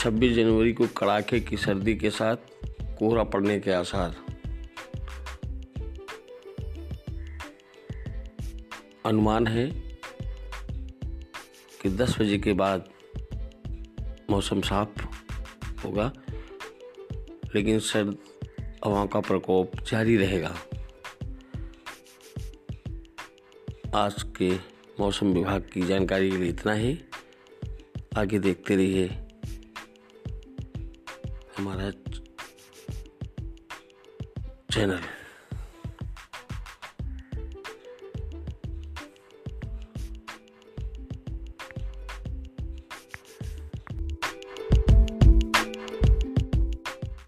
26 जनवरी को कड़ाके की सर्दी के साथ कोहरा पड़ने के आसार। अनुमान है कि 10 बजे के बाद मौसम साफ़ होगा, लेकिन सर्द हवाओं का प्रकोप जारी रहेगा। आज के मौसम विभाग की जानकारी के लिए इतना ही। आगे देखते रहिए हमारा चैनल